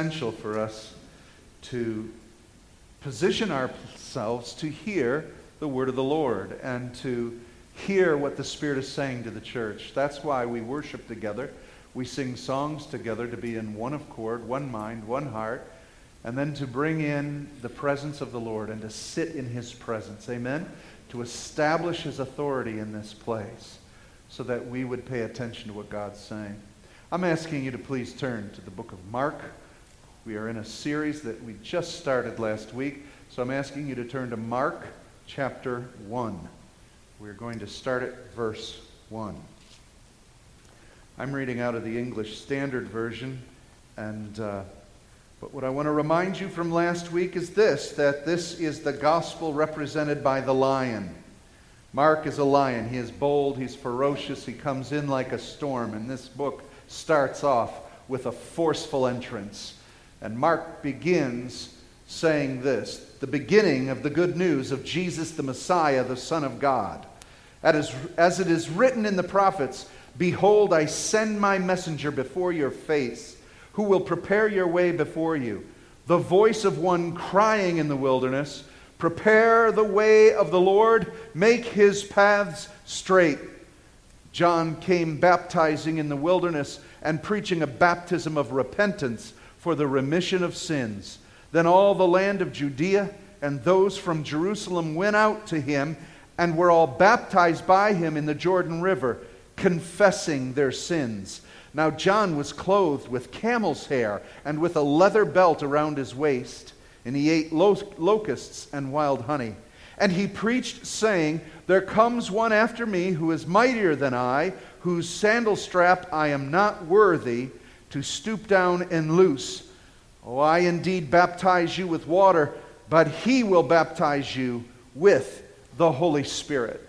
essential for us to position ourselves to hear the word of the Lord and to hear what the Spirit is saying to the church. That's why we worship together. We sing songs together to be in one accord, one mind, one heart, and then to bring in the presence of the Lord and to sit in His presence. Amen? To establish His authority in this place so that we would pay attention to what God's saying. I'm asking you to please turn to the book of Mark. We are in a series that we just started last week, so I'm asking you to turn to Mark chapter 1. We're going to start at verse 1. I'm reading out of the English Standard Version, and uh, but what I want to remind you from last week is this that this is the gospel represented by the lion. Mark is a lion. He is bold, he's ferocious, he comes in like a storm, and this book starts off with a forceful entrance. And Mark begins saying this the beginning of the good news of Jesus the Messiah, the Son of God. As it is written in the prophets, Behold, I send my messenger before your face, who will prepare your way before you. The voice of one crying in the wilderness, Prepare the way of the Lord, make his paths straight. John came baptizing in the wilderness and preaching a baptism of repentance for the remission of sins. Then all the land of Judea and those from Jerusalem went out to him and were all baptized by him in the Jordan River, confessing their sins. Now John was clothed with camel's hair and with a leather belt around his waist, and he ate locusts and wild honey. And he preached, saying, There comes one after me who is mightier than I, whose sandal strap I am not worthy to stoop down and loose. Oh, I indeed baptize you with water, but he will baptize you with the Holy Spirit.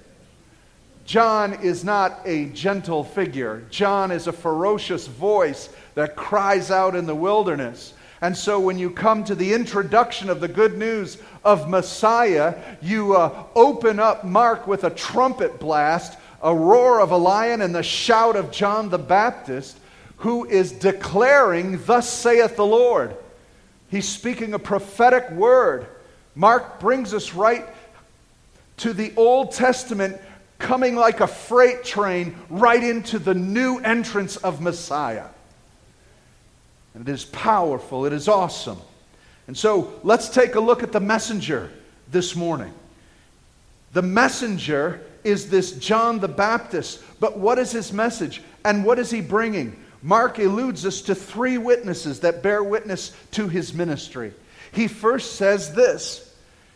John is not a gentle figure. John is a ferocious voice that cries out in the wilderness. And so when you come to the introduction of the good news of Messiah, you uh, open up Mark with a trumpet blast, a roar of a lion, and the shout of John the Baptist, who is declaring, Thus saith the Lord. He's speaking a prophetic word. Mark brings us right to the Old Testament coming like a freight train right into the new entrance of Messiah. And it is powerful, it is awesome. And so let's take a look at the messenger this morning. The messenger is this John the Baptist, but what is his message and what is he bringing? Mark eludes us to three witnesses that bear witness to his ministry. He first says this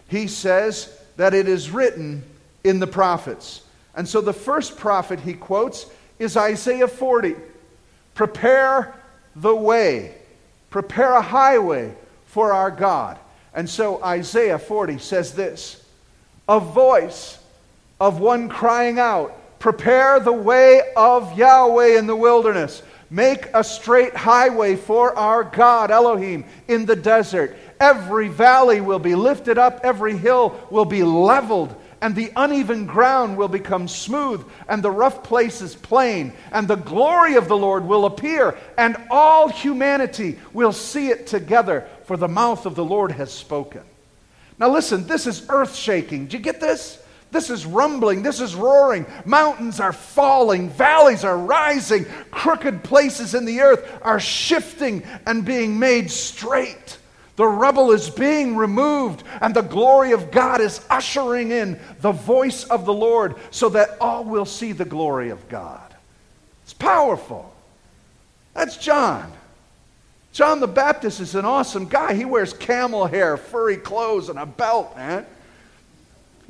he says that it is written in the prophets. And so the first prophet he quotes is Isaiah 40. Prepare the way, prepare a highway for our God. And so Isaiah 40 says this a voice of one crying out, Prepare the way of Yahweh in the wilderness. Make a straight highway for our God, Elohim, in the desert. Every valley will be lifted up, every hill will be leveled, and the uneven ground will become smooth, and the rough places plain, and the glory of the Lord will appear, and all humanity will see it together, for the mouth of the Lord has spoken. Now, listen, this is earth shaking. Do you get this? This is rumbling. This is roaring. Mountains are falling. Valleys are rising. Crooked places in the earth are shifting and being made straight. The rubble is being removed, and the glory of God is ushering in the voice of the Lord so that all will see the glory of God. It's powerful. That's John. John the Baptist is an awesome guy. He wears camel hair, furry clothes, and a belt, man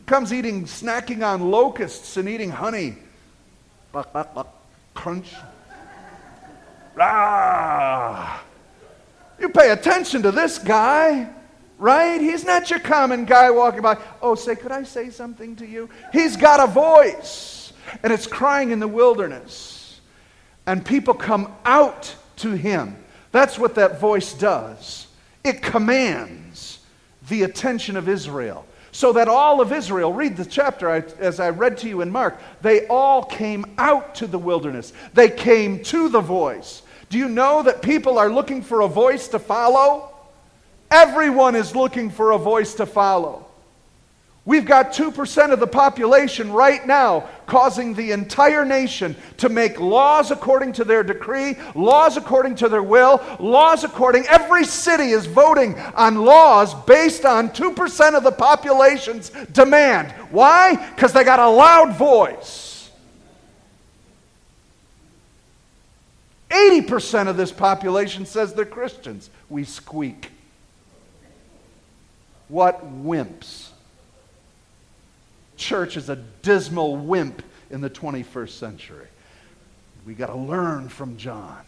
comes eating, snacking on locusts and eating honey. Buck, buck, buck, crunch. Ah! You pay attention to this guy, right? He's not your common guy walking by. Oh, say, could I say something to you? He's got a voice, and it's crying in the wilderness. And people come out to him. That's what that voice does. It commands the attention of Israel so that all of Israel, read the chapter as I read to you in Mark, they all came out to the wilderness. They came to the voice Do you know that people are looking for a voice to follow? Everyone is looking for a voice to follow. We've got 2% of the population right now causing the entire nation to make laws according to their decree, laws according to their will, laws according. Every city is voting on laws based on 2% of the population's demand. Why? Because they got a loud voice. 80% of this population says they're Christians. We squeak. What wimps church is a dismal wimp in the 21st century. We got to learn from John.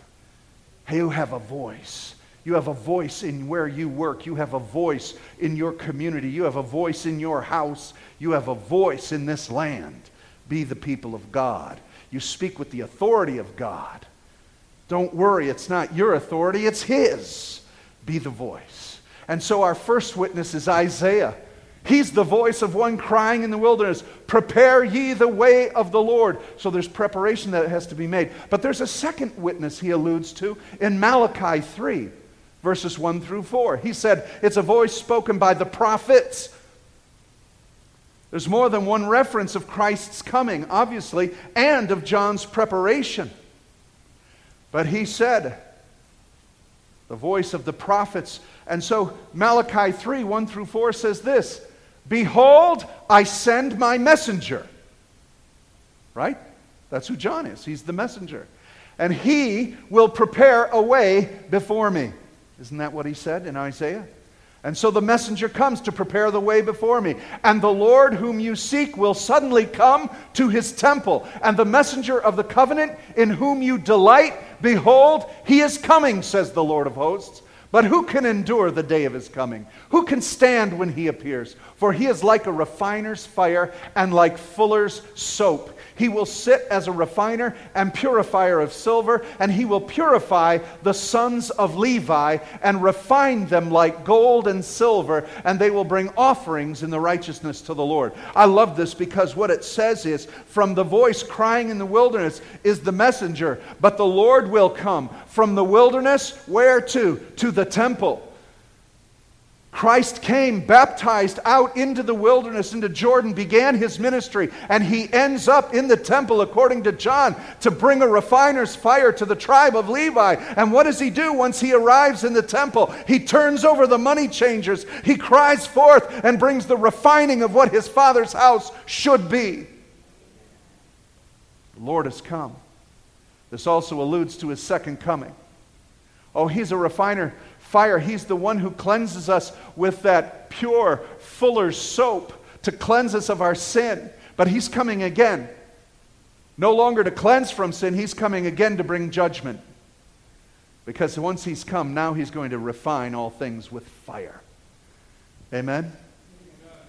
Hey, you have a voice. You have a voice in where you work. You have a voice in your community. You have a voice in your house. You have a voice in this land. Be the people of God. You speak with the authority of God. Don't worry, it's not your authority, it's His. Be the voice. And so our first witness is Isaiah. He's the voice of one crying in the wilderness, Prepare ye the way of the Lord. So there's preparation that has to be made. But there's a second witness he alludes to in Malachi 3, verses 1 through 4. He said, It's a voice spoken by the prophets. There's more than one reference of Christ's coming, obviously, and of John's preparation. But he said, the voice of the prophets. And so Malachi 3 1 through 4 says this Behold, I send my messenger. Right? That's who John is. He's the messenger. And he will prepare a way before me. Isn't that what he said in Isaiah? And so the messenger comes to prepare the way before me. And the Lord whom you seek will suddenly come to his temple. And the messenger of the covenant in whom you delight, behold, he is coming, says the Lord of hosts. But who can endure the day of his coming? Who can stand when he appears? For he is like a refiner's fire and like fuller's soap. He will sit as a refiner and purifier of silver, and he will purify the sons of Levi and refine them like gold and silver, and they will bring offerings in the righteousness to the Lord. I love this because what it says is from the voice crying in the wilderness is the messenger, but the Lord will come from the wilderness, where to? To the temple. Christ came, baptized out into the wilderness, into Jordan, began his ministry, and he ends up in the temple, according to John, to bring a refiner's fire to the tribe of Levi. And what does he do once he arrives in the temple? He turns over the money changers, he cries forth and brings the refining of what his father's house should be. The Lord has come. This also alludes to his second coming. Oh, he's a refiner fire. He's the one who cleanses us with that pure fuller's soap to cleanse us of our sin. But he's coming again. No longer to cleanse from sin, he's coming again to bring judgment. Because once he's come, now he's going to refine all things with fire. Amen?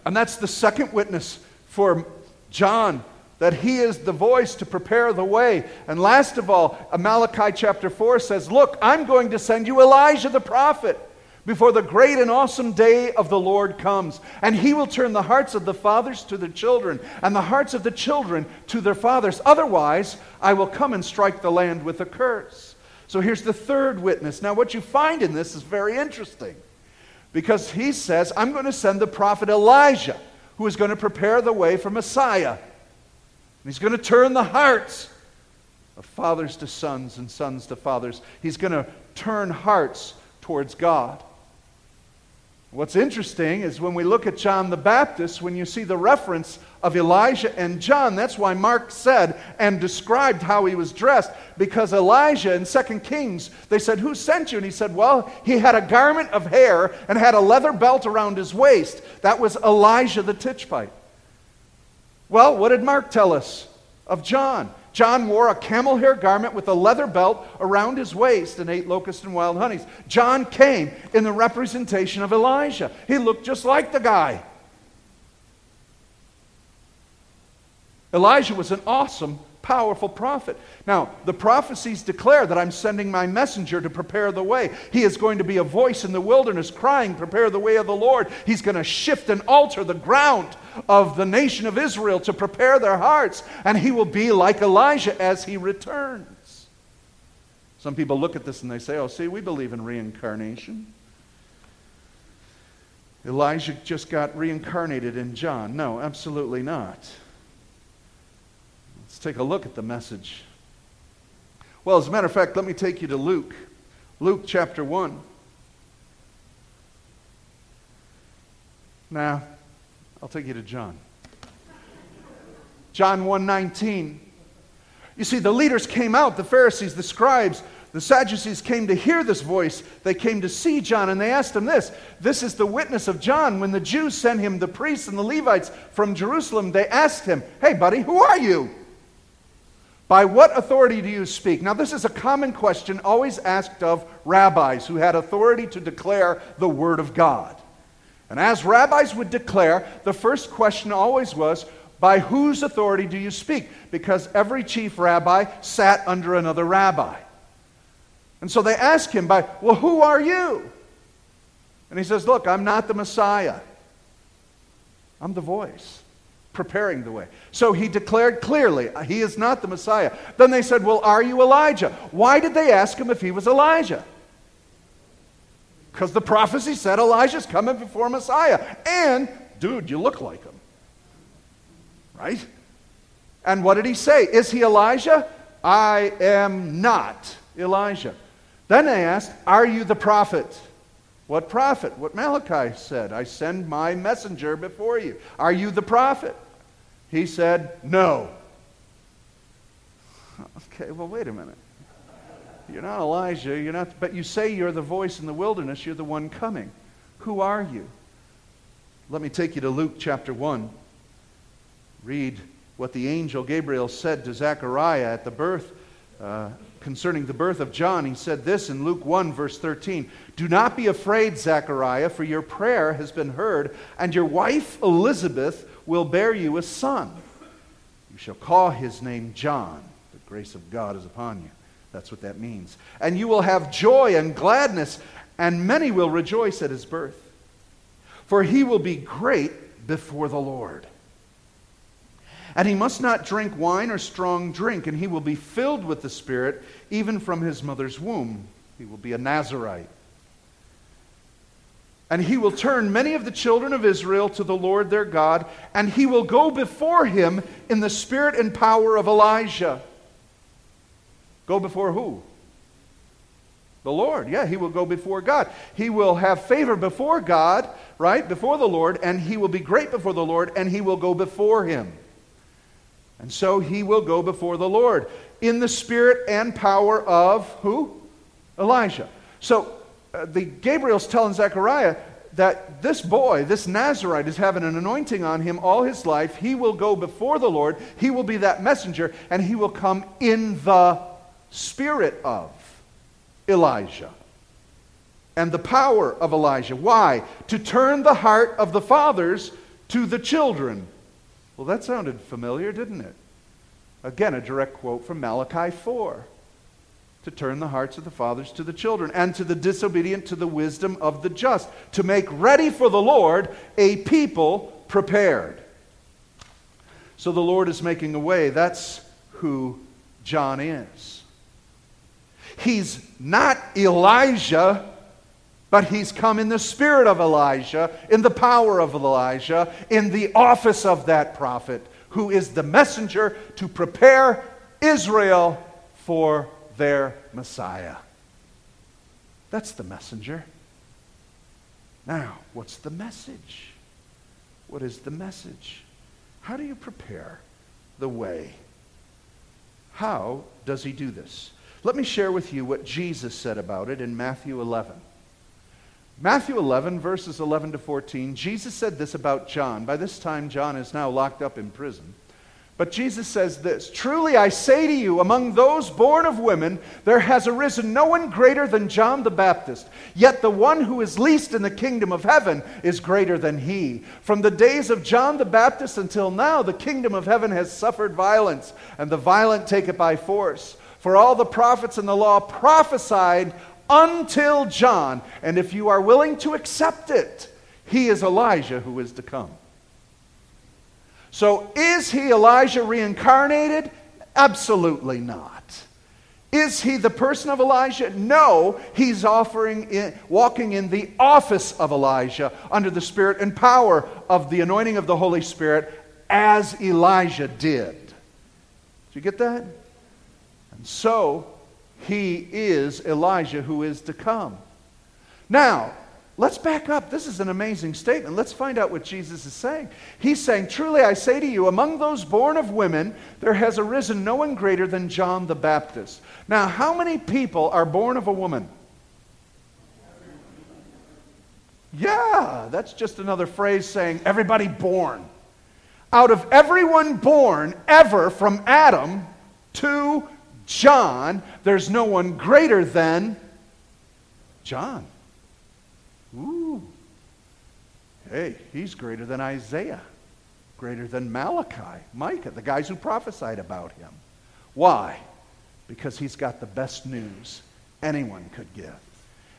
And that's the second witness for John that he is the voice to prepare the way. And last of all, Malachi chapter 4 says, Look, I'm going to send you Elijah the prophet before the great and awesome day of the Lord comes. And he will turn the hearts of the fathers to their children, and the hearts of the children to their fathers. Otherwise, I will come and strike the land with a curse. So here's the third witness. Now, what you find in this is very interesting because he says, I'm going to send the prophet Elijah, who is going to prepare the way for Messiah. He's going to turn the hearts of fathers to sons and sons to fathers. He's going to turn hearts towards God. What's interesting is when we look at John the Baptist, when you see the reference of Elijah and John, that's why Mark said and described how he was dressed. Because Elijah in 2 Kings, they said, Who sent you? And he said, Well, he had a garment of hair and had a leather belt around his waist. That was Elijah the Tishbite. Well, what did Mark tell us of John? John wore a camel hair garment with a leather belt around his waist and ate locusts and wild honeys. John came in the representation of Elijah. He looked just like the guy. Elijah was an awesome powerful prophet. Now, the prophecies declare that I'm sending my messenger to prepare the way. He is going to be a voice in the wilderness crying, Prepare the way of the Lord. He's going to shift and alter the ground of the nation of Israel to prepare their hearts, and he will be like Elijah as he returns. Some people look at this and they say, oh, see, we believe in reincarnation. Elijah just got reincarnated in John. No, absolutely not. Let's take a look at the message. Well, as a matter of fact, let me take you to Luke. Luke chapter 1. Now, I'll take you to John. John 1:19. You see, the leaders came out, the Pharisees, the scribes, the Sadducees came to hear this voice. They came to see John, and they asked him this This is the witness of John. When the Jews sent him the priests and the Levites from Jerusalem, they asked him, Hey, buddy, who are you? By what authority do you speak? Now, this is a common question always asked of rabbis who had authority to declare the Word of God. And as rabbis would declare, the first question always was, By whose authority do you speak? Because every chief rabbi sat under another rabbi. And so they ask him, by, Well, who are you? And he says, Look, I'm not the Messiah. I'm the voice, preparing the way. So he declared clearly, uh, He is not the Messiah. Then they said, Well, are you Elijah? Why did they ask him if he was Elijah? Because the prophecy said Elijah's coming before Messiah. And, dude, you look like him. Right? And what did he say? Is he Elijah? I am not Elijah. Then they asked, Are you the prophet? What prophet? What Malachi said. I send my messenger before you. Are you the prophet? He said, No. Okay, well, wait a minute. You're not Elijah, you're not, but you say you're the voice in the wilderness, you're the one coming. Who are you? Let me take you to Luke chapter 1. Read what the angel Gabriel said to Zechariah at the birth uh, concerning the birth of John, he said this in Luke 1, verse 13 Do not be afraid, Zechariah, for your prayer has been heard, and your wife Elizabeth will bear you a son. You shall call his name John. The grace of God is upon you. That's what that means. And you will have joy and gladness, and many will rejoice at his birth. For he will be great before the Lord. And he must not drink wine or strong drink, and he will be filled with the Spirit even from his mother's womb. He will be a Nazarite. And he will turn many of the children of Israel to the Lord their God, and he will go before him in the spirit and power of Elijah. Go before who? The Lord. Yeah, he will go before God. He will have favor before God, right? Before the Lord, and he will be great before the Lord, and he will go before him. And so he will go before the Lord in the spirit and power of who? Elijah. So uh, the Gabriel's telling Zechariah that this boy, this Nazarite, is having an anointing on him all his life. He will go before the Lord. He will be that messenger, and he will come in the spirit of Elijah and the power of Elijah. Why? To turn the heart of the fathers to the children well, that sounded familiar, didn't it? Again, a direct quote from Malachi 4 to turn the hearts of the fathers to the children, and to the disobedient to the wisdom of the just, to make ready for the Lord a people prepared. So the Lord is making a way. That's who John is. He's not Elijah but he's come in the spirit of Elijah, in the power of Elijah, in the office of that prophet, who is the messenger to prepare Israel for their Messiah. That's the messenger. Now, what's the message? What is the message? How do you prepare the way? How does he do this? Let me share with you what Jesus said about it in Matthew 11. Matthew 11, verses 11 to 14, Jesus said this about John. By this time, John is now locked up in prison. But Jesus says this Truly I say to you, among those born of women, there has arisen no one greater than John the Baptist. Yet the one who is least in the kingdom of heaven is greater than he. From the days of John the Baptist until now, the kingdom of heaven has suffered violence, and the violent take it by force. For all the prophets and the law prophesied until John. And if you are willing to accept it, he is Elijah who is to come. So, is he Elijah reincarnated? Absolutely not. Is he the person of Elijah? No, he's offering in, walking in the office of Elijah under the spirit and power of the anointing of the Holy Spirit as Elijah did. Did you get that? And so he is Elijah who is to come. Now, Let's back up. This is an amazing statement. Let's find out what Jesus is saying. He's saying, Truly I say to you, among those born of women, there has arisen no one greater than John the Baptist. Now, how many people are born of a woman? Yeah, that's just another phrase saying everybody born. Out of everyone born ever from Adam to John, there's no one greater than John. Ooh. Hey, he's greater than Isaiah, greater than Malachi, Micah, the guys who prophesied about him. Why? Because he's got the best news anyone could give.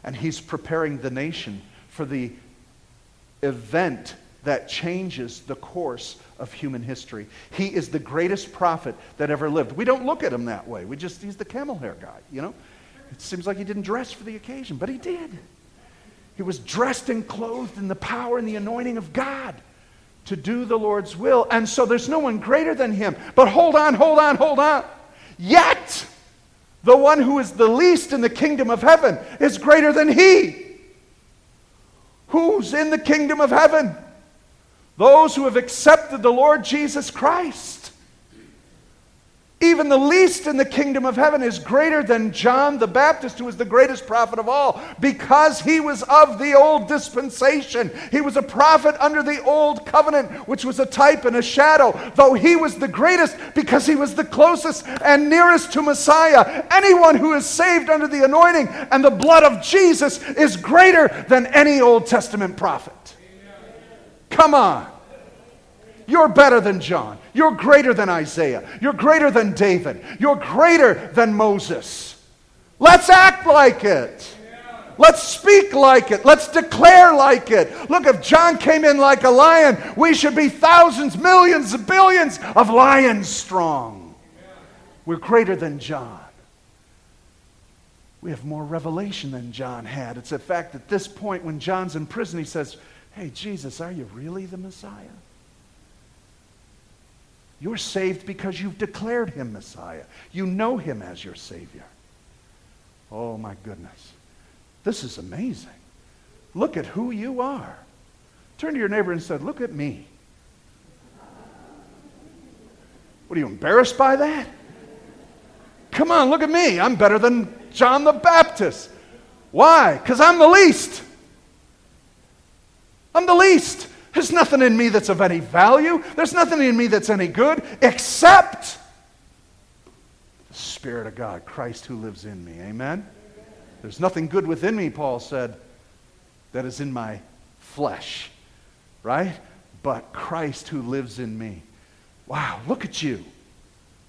And he's preparing the nation for the event that changes the course of human history. He is the greatest prophet that ever lived. We don't look at him that way. We just, he's the camel hair guy, you know? It seems like he didn't dress for the occasion, but he did. He was dressed and clothed in the power and the anointing of God to do the Lord's will. And so there's no one greater than him. But hold on, hold on, hold on. Yet, the one who is the least in the kingdom of heaven is greater than he. Who's in the kingdom of heaven? Those who have accepted the Lord Jesus Christ. Even the least in the kingdom of heaven is greater than John the Baptist, who was the greatest prophet of all, because he was of the old dispensation. He was a prophet under the old covenant, which was a type and a shadow, though he was the greatest because he was the closest and nearest to Messiah. Anyone who is saved under the anointing and the blood of Jesus is greater than any Old Testament prophet. Come on. You're better than John. You're greater than Isaiah. You're greater than David. You're greater than Moses. Let's act like it. Let's speak like it. Let's declare like it. Look, if John came in like a lion, we should be thousands, millions, billions of lions strong. We're greater than John. We have more revelation than John had. It's a fact at this point when John's in prison, he says, Hey, Jesus, are you really the Messiah? You're saved because you've declared him Messiah. You know him as your Savior. Oh, my goodness. This is amazing. Look at who you are. Turn to your neighbor and said, Look at me. What are you embarrassed by that? Come on, look at me. I'm better than John the Baptist. Why? Because I'm the least. I'm the least. There's nothing in me that's of any value. There's nothing in me that's any good except the Spirit of God, Christ who lives in me. Amen? There's nothing good within me, Paul said, that is in my flesh, right? But Christ who lives in me. Wow, look at you.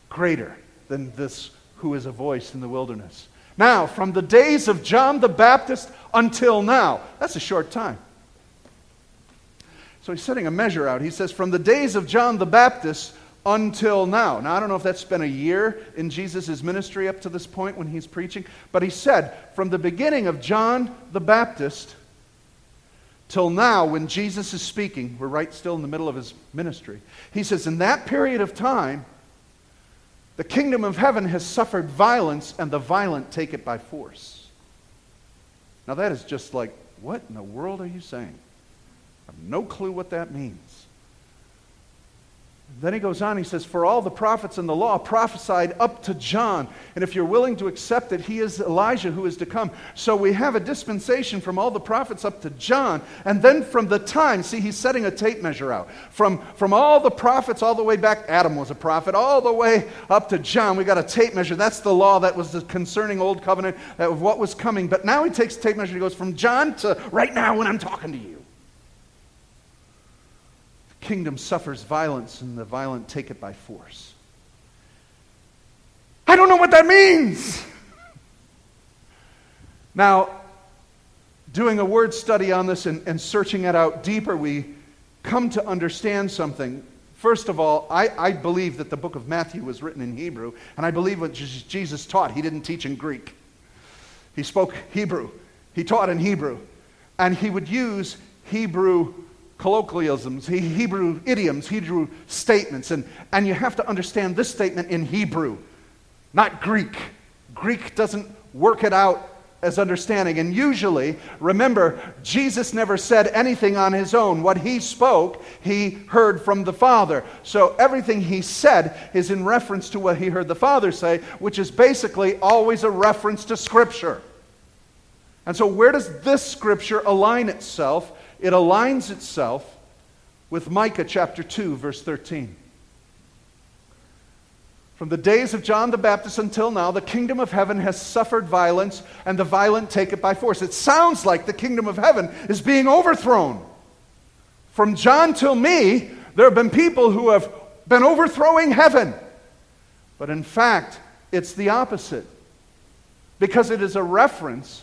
Greater than this who is a voice in the wilderness. Now, from the days of John the Baptist until now, that's a short time. So he's setting a measure out. He says, from the days of John the Baptist until now. Now, I don't know if that's been a year in Jesus' ministry up to this point when he's preaching, but he said, from the beginning of John the Baptist till now, when Jesus is speaking, we're right still in the middle of his ministry. He says, in that period of time, the kingdom of heaven has suffered violence, and the violent take it by force. Now, that is just like, what in the world are you saying? Have no clue what that means. Then he goes on, he says, For all the prophets in the law prophesied up to John. And if you're willing to accept it, he is Elijah who is to come. So we have a dispensation from all the prophets up to John. And then from the time, see, he's setting a tape measure out. From, from all the prophets, all the way back, Adam was a prophet, all the way up to John, we got a tape measure. That's the law that was concerning Old Covenant of what was coming. But now he takes tape measure, he goes from John to right now when I'm talking to you kingdom suffers violence, and the violent take it by force. I don't know what that means. Now, doing a word study on this and, and searching it out deeper, we come to understand something. First of all, I, I believe that the book of Matthew was written in Hebrew, and I believe what Jesus taught, he didn't teach in Greek. He spoke Hebrew, he taught in Hebrew, and he would use Hebrew colloquialisms, Hebrew idioms, Hebrew statements. And, and you have to understand this statement in Hebrew, not Greek. Greek doesn't work it out as understanding. And usually, remember, Jesus never said anything on his own. What he spoke, he heard from the Father. So everything he said is in reference to what he heard the Father say, which is basically always a reference to Scripture. And so, where does this Scripture align itself? It aligns itself with Micah chapter 2, verse 13. From the days of John the Baptist until now, the kingdom of heaven has suffered violence, and the violent take it by force. It sounds like the kingdom of heaven is being overthrown. From John till me, there have been people who have been overthrowing heaven. But in fact, it's the opposite. Because it is a reference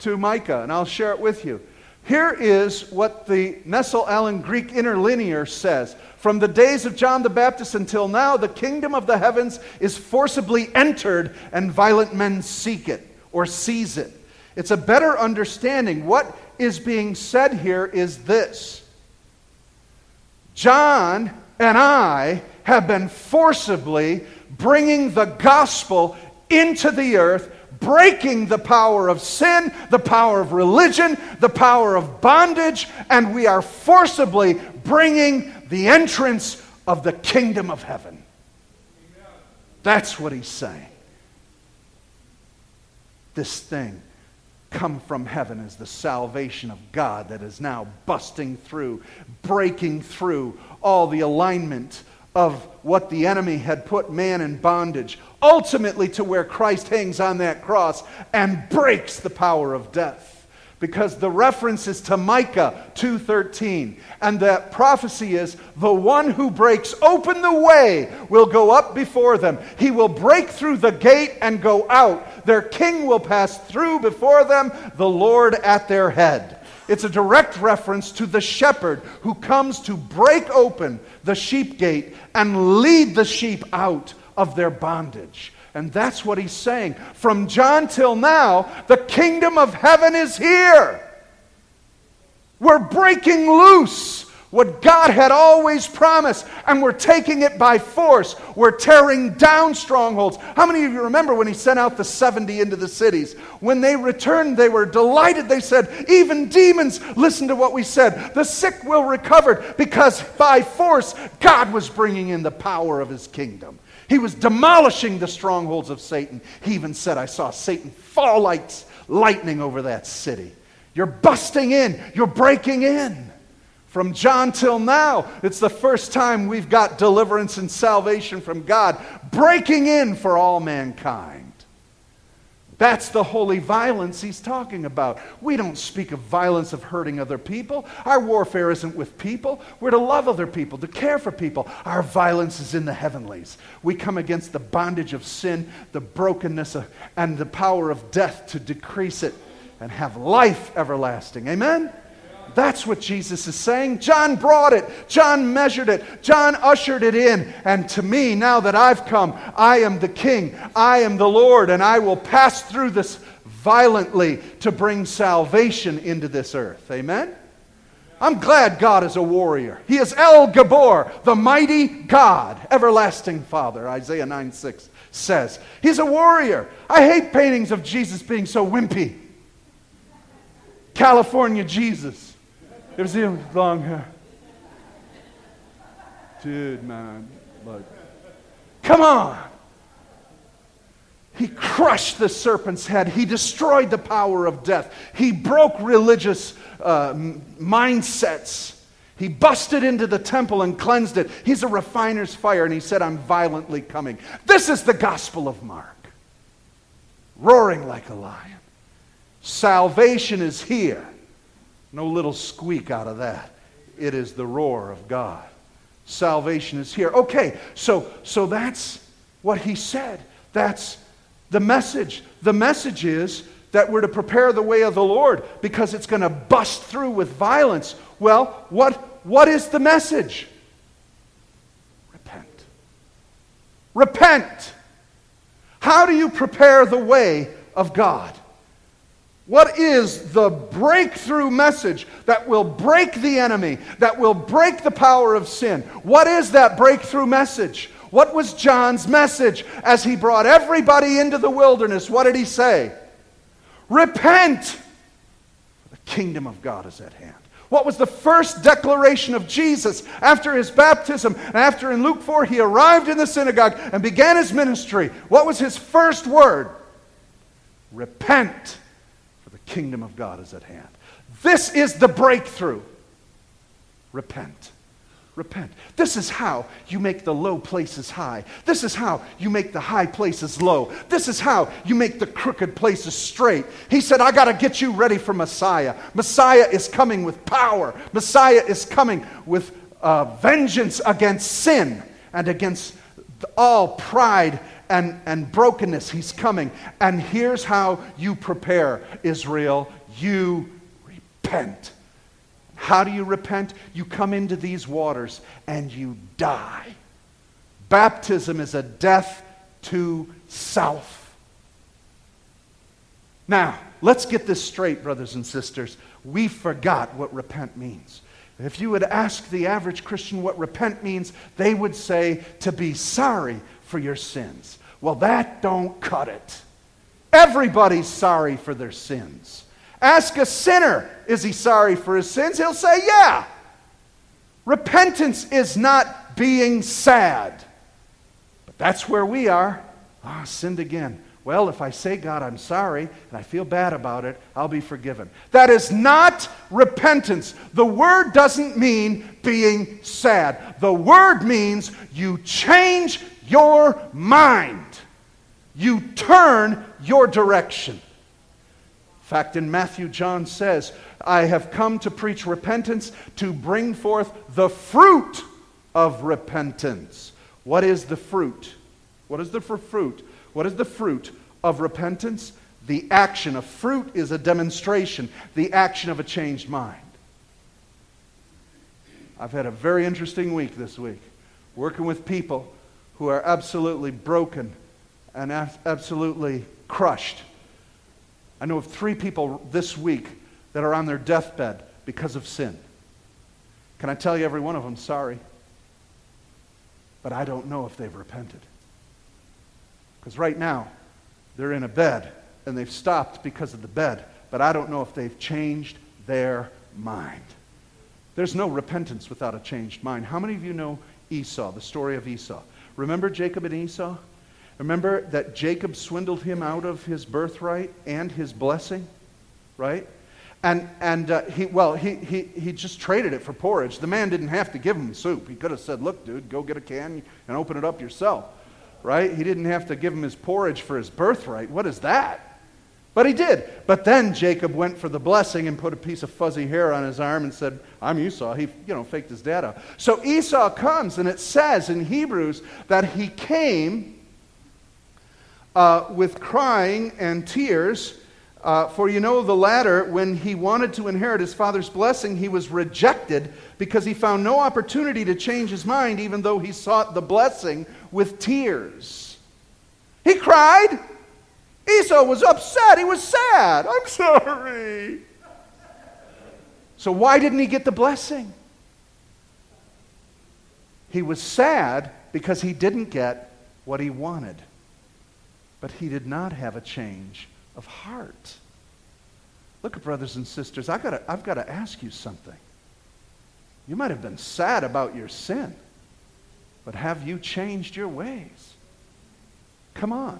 to Micah, and I'll share it with you. Here is what the Nestle Aland Greek interlinear says. From the days of John the Baptist until now, the kingdom of the heavens is forcibly entered, and violent men seek it or seize it. It's a better understanding. What is being said here is this John and I have been forcibly bringing the gospel into the earth breaking the power of sin, the power of religion, the power of bondage, and we are forcibly bringing the entrance of the kingdom of heaven. That's what he's saying. This thing come from heaven is the salvation of God that is now busting through, breaking through all the alignment of what the enemy had put man in bondage, ultimately to where Christ hangs on that cross and breaks the power of death. Because the reference is to Micah 2:13 and that prophecy is the one who breaks open the way will go up before them. He will break through the gate and go out. Their king will pass through before them, the Lord at their head. It's a direct reference to the shepherd who comes to break open the sheep gate and lead the sheep out of their bondage. And that's what he's saying. From John till now, the kingdom of heaven is here. We're breaking loose what God had always promised, and we're taking it by force. We're tearing down strongholds. How many of you remember when he sent out the 70 into the cities? When they returned, they were delighted. They said, Even demons listen to what we said. The sick will recover because by force, God was bringing in the power of his kingdom. He was demolishing the strongholds of Satan. He even said, I saw Satan fall like lightning over that city. You're busting in, you're breaking in. From John till now, it's the first time we've got deliverance and salvation from God breaking in for all mankind. That's the holy violence he's talking about. We don't speak of violence of hurting other people. Our warfare isn't with people. We're to love other people, to care for people. Our violence is in the heavenlies. We come against the bondage of sin, the brokenness, of, and the power of death to decrease it and have life everlasting. Amen? That's what Jesus is saying. John brought it, John measured it, John ushered it in. And to me, now that I've come, I am the king, I am the Lord, and I will pass through this violently to bring salvation into this earth. Amen? I'm glad God is a warrior. He is El Gibbor, the mighty God, everlasting Father, Isaiah 9 6 says. He's a warrior. I hate paintings of Jesus being so wimpy. California Jesus. Ever see him with long hair? Dude, man. like, Come on. He crushed the serpent's head. He destroyed the power of death. He broke religious uh, mindsets. He busted into the temple and cleansed it. He's a refiner's fire, and he said, I'm violently coming. This is the gospel of Mark. Roaring like a lion. Salvation is here. No little squeak out of that. It is the roar of God. Salvation is here. Okay, so, so that's what he said. That's the message. The message is that we're to prepare the way of the Lord because it's going to bust through with violence. Well, what, what is the message? Repent. Repent. How do you prepare the way of God? What is the breakthrough message that will break the enemy, that will break the power of sin? What is that breakthrough message? What was John's message as he brought everybody into the wilderness? What did he say? Repent! The kingdom of God is at hand. What was the first declaration of Jesus after his baptism? And After in Luke 4 he arrived in the synagogue and began his ministry. What was his first word? Repent, kingdom of God is at hand. This is the breakthrough. Repent. Repent. This is how you make the low places high. This is how you make the high places low. This is how you make the crooked places straight. He said, I got to get you ready for Messiah. Messiah is coming with power, Messiah is coming with uh, vengeance against sin and against all pride and, and brokenness. He's coming. And here's how you prepare, Israel you repent. How do you repent? You come into these waters and you die. Baptism is a death to self. Now, let's get this straight, brothers and sisters. We forgot what repent means. If you would ask the average Christian what repent means, they would say to be sorry for your sins. Well, that don't cut it. Everybody's sorry for their sins. Ask a sinner, is he sorry for his sins? He'll say, yeah. Repentance is not being sad. But that's where we are. Ah, oh, sinned again. Well, if I say, God, I'm sorry, and I feel bad about it, I'll be forgiven. That is not repentance. The word doesn't mean being sad. The word means you change your mind, you turn your direction In fact, in Matthew, John says, I have come to preach repentance to bring forth the fruit of repentance. What is the fruit? What is the fruit? What is the fruit of repentance? The action. A fruit is a demonstration, the action of a changed mind. I've had a very interesting week this week, working with people who are absolutely broken and absolutely crushed I know of three people this week that are on their deathbed because of sin. Can I tell you, every one of them, sorry? But I don't know if they've repented. Because right now, they're in a bed and they've stopped because of the bed, but I don't know if they've changed their mind. There's no repentance without a changed mind. How many of you know Esau, the story of Esau? Remember Jacob and Esau? Remember that Jacob swindled him out of his birthright and his blessing, right? And, and uh, he, well, he, he, he just traded it for porridge. The man didn't have to give him soup. He could have said, Look, dude, go get a can and open it up yourself, right? He didn't have to give him his porridge for his birthright. What is that? But he did. But then Jacob went for the blessing and put a piece of fuzzy hair on his arm and said, I'm Esau. He, you know, faked his dad out. So Esau comes, and it says in Hebrews that he came uh, with crying and tears. Uh, for you know, the latter, when he wanted to inherit his father's blessing, he was rejected because he found no opportunity to change his mind, even though he sought the blessing with tears. He cried. Esau was upset. He was sad. I'm sorry. So, why didn't he get the blessing? He was sad because he didn't get what he wanted but he did not have a change of heart. Look, brothers and sisters, I've got, to, I've got to ask you something. You might have been sad about your sin, but have you changed your ways? Come on.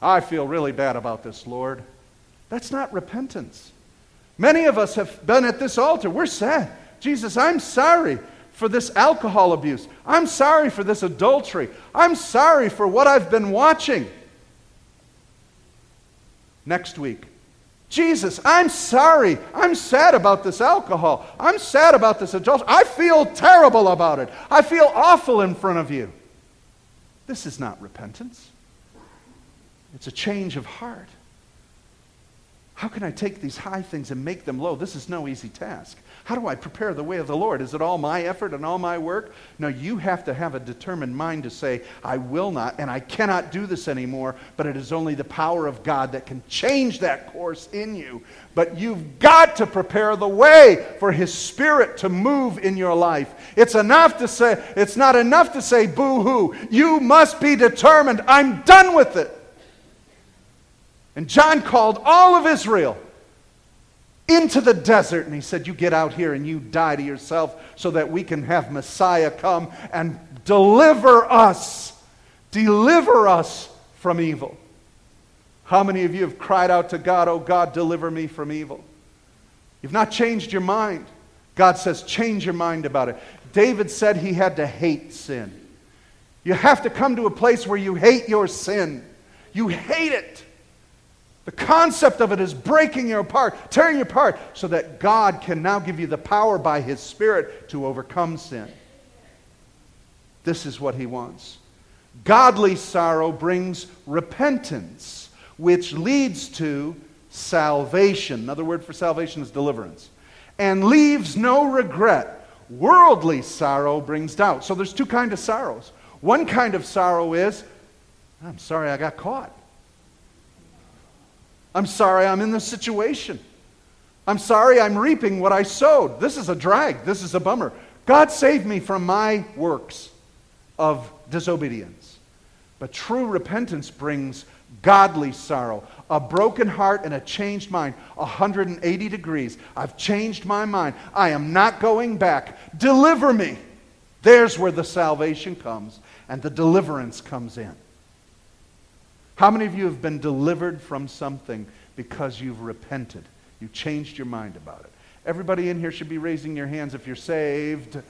I feel really bad about this, Lord. That's not repentance. Many of us have been at this altar. We're sad. Jesus, I'm sorry for this alcohol abuse. I'm sorry for this adultery. I'm sorry for what I've been watching next week. Jesus, I'm sorry. I'm sad about this alcohol. I'm sad about this adultery. I feel terrible about it. I feel awful in front of you. This is not repentance, it's a change of heart. How can I take these high things and make them low? This is no easy task. How do I prepare the way of the Lord? Is it all my effort and all my work? No, you have to have a determined mind to say, I will not and I cannot do this anymore, but it is only the power of God that can change that course in you. But you've got to prepare the way for His Spirit to move in your life. It's enough to say, it's not enough to say boo hoo. You must be determined. I'm done with it. And John called all of Israel into the desert and he said, You get out here and you die to yourself so that we can have Messiah come and deliver us. Deliver us from evil. How many of you have cried out to God, Oh God, deliver me from evil? You've not changed your mind. God says, Change your mind about it. David said he had to hate sin. You have to come to a place where you hate your sin. You hate it. The concept of it is breaking you apart, tearing you apart, so that God can now give you the power by His Spirit to overcome sin. This is what He wants. Godly sorrow brings repentance, which leads to salvation. Another word for salvation is deliverance. And leaves no regret. Worldly sorrow brings doubt. So there's two kinds of sorrows. One kind of sorrow is, I'm sorry I got caught. I'm sorry I'm in this situation. I'm sorry I'm reaping what I sowed. This is a drag. This is a bummer. God save me from my works of disobedience. But true repentance brings godly sorrow, a broken heart and a changed mind. 180 degrees. I've changed my mind. I am not going back. Deliver me. There's where the salvation comes and the deliverance comes in. How many of you have been delivered from something because you've repented? You changed your mind about it. Everybody in here should be raising your hands if you're saved.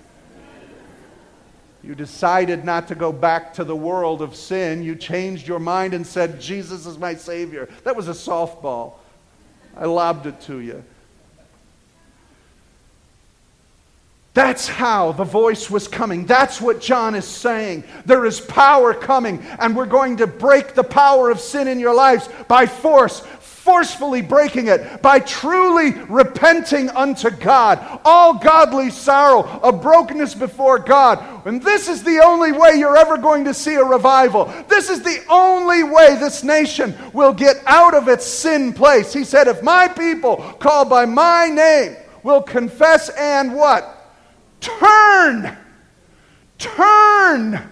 You decided not to go back to the world of sin. You changed your mind and said, Jesus is my Savior. That was a softball. I lobbed it to you. That's how the voice was coming. That's what John is saying. There is power coming, and we're going to break the power of sin in your lives by force, forcefully breaking it, by truly repenting unto God. All godly sorrow, a brokenness before God. And this is the only way you're ever going to see a revival. This is the only way this nation will get out of its sin place. He said, If my people called by my name will confess and what? Turn! Turn!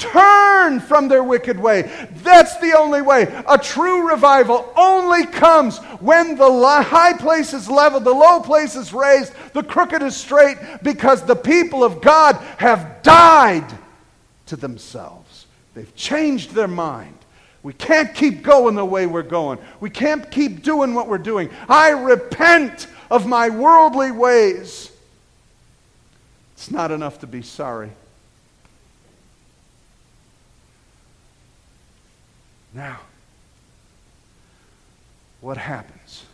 Turn from their wicked way. That's the only way. A true revival only comes when the high place is leveled, the low place is raised, the crooked is straight, because the people of God have died to themselves. They've changed their mind. We can't keep going the way we're going. We can't keep doing what we're doing. I repent of my worldly ways. It's not enough to be sorry. Now, what happens?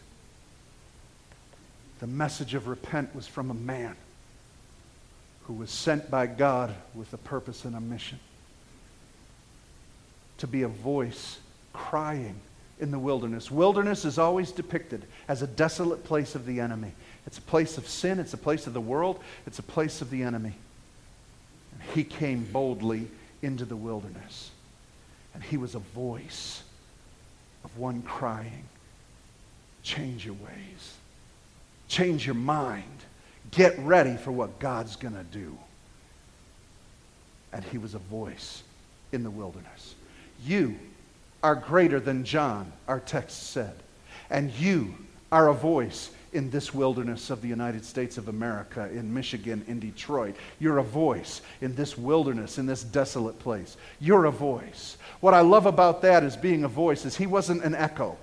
The message of repent was from a man who was sent by God with a purpose and a mission to be a voice crying in the wilderness. Wilderness is always depicted as a desolate place of the enemy. It's a place of sin, it's a place of the world, it's a place of the enemy. And he came boldly into the wilderness. And he was a voice of one crying, Change your ways, change your mind, get ready for what God's going to do. And he was a voice in the wilderness. You are greater than John, our text said. And you are a voice in this wilderness of the United States of America, in Michigan, in Detroit. You're a voice in this wilderness, in this desolate place. You're a voice. What I love about that is being a voice is he wasn't an echo.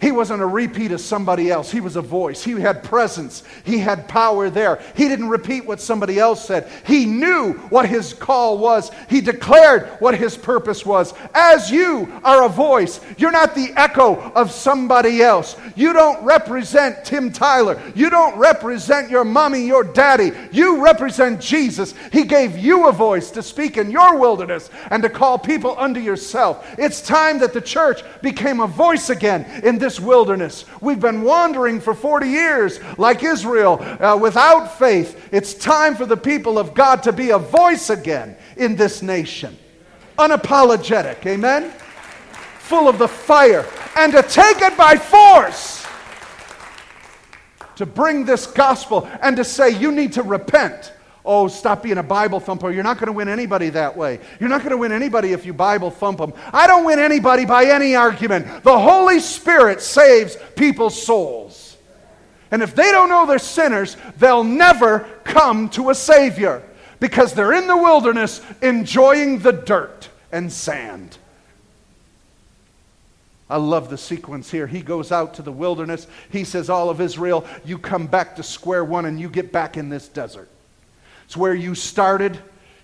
He wasn't a repeat of somebody else. He was a voice. He had presence. He had power there. He didn't repeat what somebody else said. He knew what his call was. He declared what his purpose was. As you are a voice, you're not the echo of somebody else. You don't represent Tim Tyler. You don't represent your mommy, your daddy. You represent Jesus. He gave you a voice to speak in your wilderness and to call people unto yourself. It's time that the church became a voice again in this this wilderness. We've been wandering for 40 years like Israel uh, without faith. It's time for the people of God to be a voice again in this nation. Unapologetic, amen? Full of the fire, and to take it by force. To bring this gospel and to say, you need to repent oh, stop being a Bible thumper. You're not going to win anybody that way. You're not going to win anybody if you Bible thump them. I don't win anybody by any argument. The Holy Spirit saves people's souls. And if they don't know they're sinners, they'll never come to a Savior because they're in the wilderness enjoying the dirt and sand. I love the sequence here. He goes out to the wilderness. He says, All of Israel, you come back to square one and you get back in this desert. It's where you started.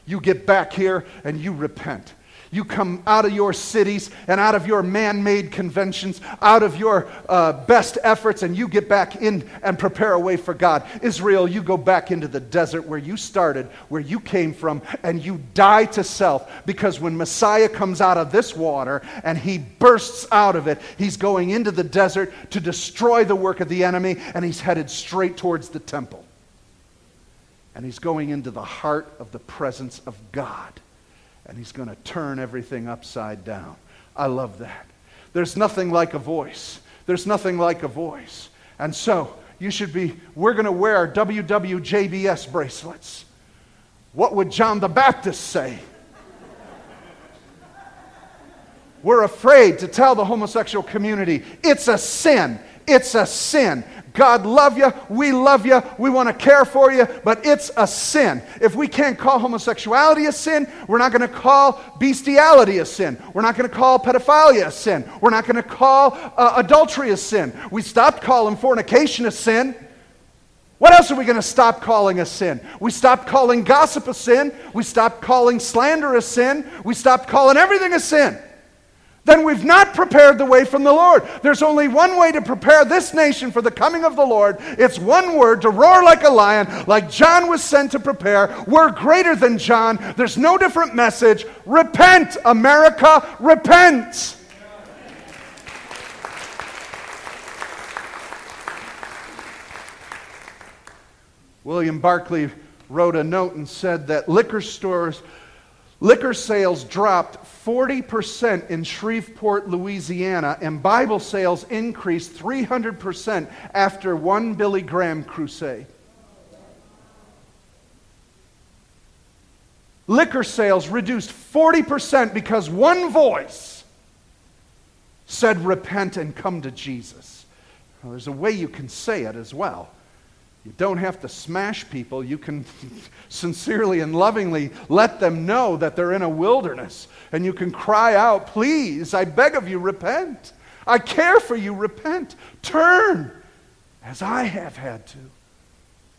You get back here and you repent. You come out of your cities and out of your man made conventions, out of your uh, best efforts, and you get back in and prepare a way for God. Israel, you go back into the desert where you started, where you came from, and you die to self. Because when Messiah comes out of this water and he bursts out of it, he's going into the desert to destroy the work of the enemy, and he's headed straight towards the temple and he's going into the heart of the presence of God. And he's going to turn everything upside down. I love that. There's nothing like a voice. There's nothing like a voice. And so, you should be, we're going to wear WWJBS bracelets. What would John the Baptist say? We're afraid to tell the homosexual community it's a sin. It's a sin. God love you, we love you, we want to care for you, but it's a sin. If we can't call homosexuality a sin, we're not going to call bestiality a sin. We're not going to call pedophilia a sin. We're not going to call uh, adultery a sin. We stopped calling fornication a sin. What else are we going to stop calling a sin? We stopped calling gossip a sin. We stopped calling slander a sin. We stopped calling everything a sin then we've not prepared the way from the Lord. There's only one way to prepare this nation for the coming of the Lord. It's one word to roar like a lion, like John was sent to prepare. We're greater than John. There's no different message. Repent, America, repent. William Barclay wrote a note and said that liquor stores Liquor sales dropped 40% in Shreveport, Louisiana, and Bible sales increased 300% after one Billy Graham crusade. Liquor sales reduced 40% because one voice said, Repent and come to Jesus. Well, there's a way you can say it as well. You don't have to smash people. You can sincerely and lovingly let them know that they're in a wilderness. And you can cry out, Please, I beg of you, repent. I care for you, repent. Turn, as I have had to,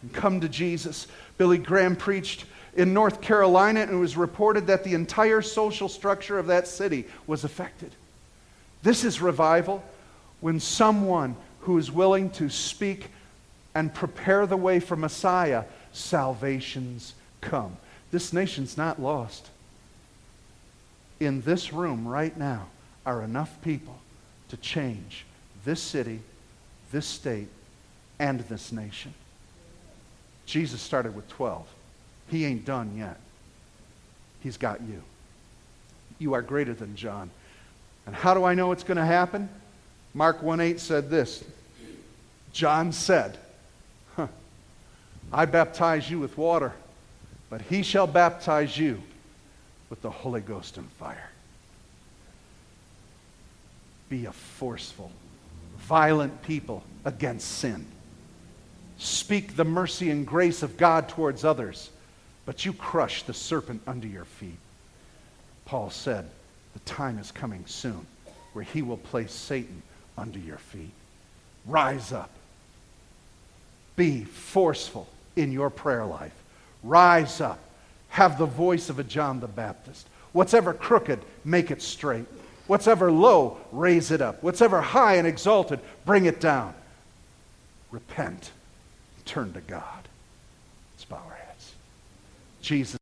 and come to Jesus. Billy Graham preached in North Carolina, and it was reported that the entire social structure of that city was affected. This is revival when someone who is willing to speak and prepare the way for Messiah, salvations come. This nation's not lost. In this room right now are enough people to change this city, this state, and this nation. Jesus started with 12. He ain't done yet. He's got you. You are greater than John. And how do I know it's going to happen? Mark 1 8 said this John said, I baptize you with water, but he shall baptize you with the Holy Ghost and fire. Be a forceful, violent people against sin. Speak the mercy and grace of God towards others, but you crush the serpent under your feet. Paul said, The time is coming soon where he will place Satan under your feet. Rise up. Be forceful in your prayer life. Rise up. Have the voice of a John the Baptist. What's ever crooked, make it straight. What's ever low, raise it up. What's ever high and exalted, bring it down. Repent. Turn to God. Let's bow our heads. Jesus.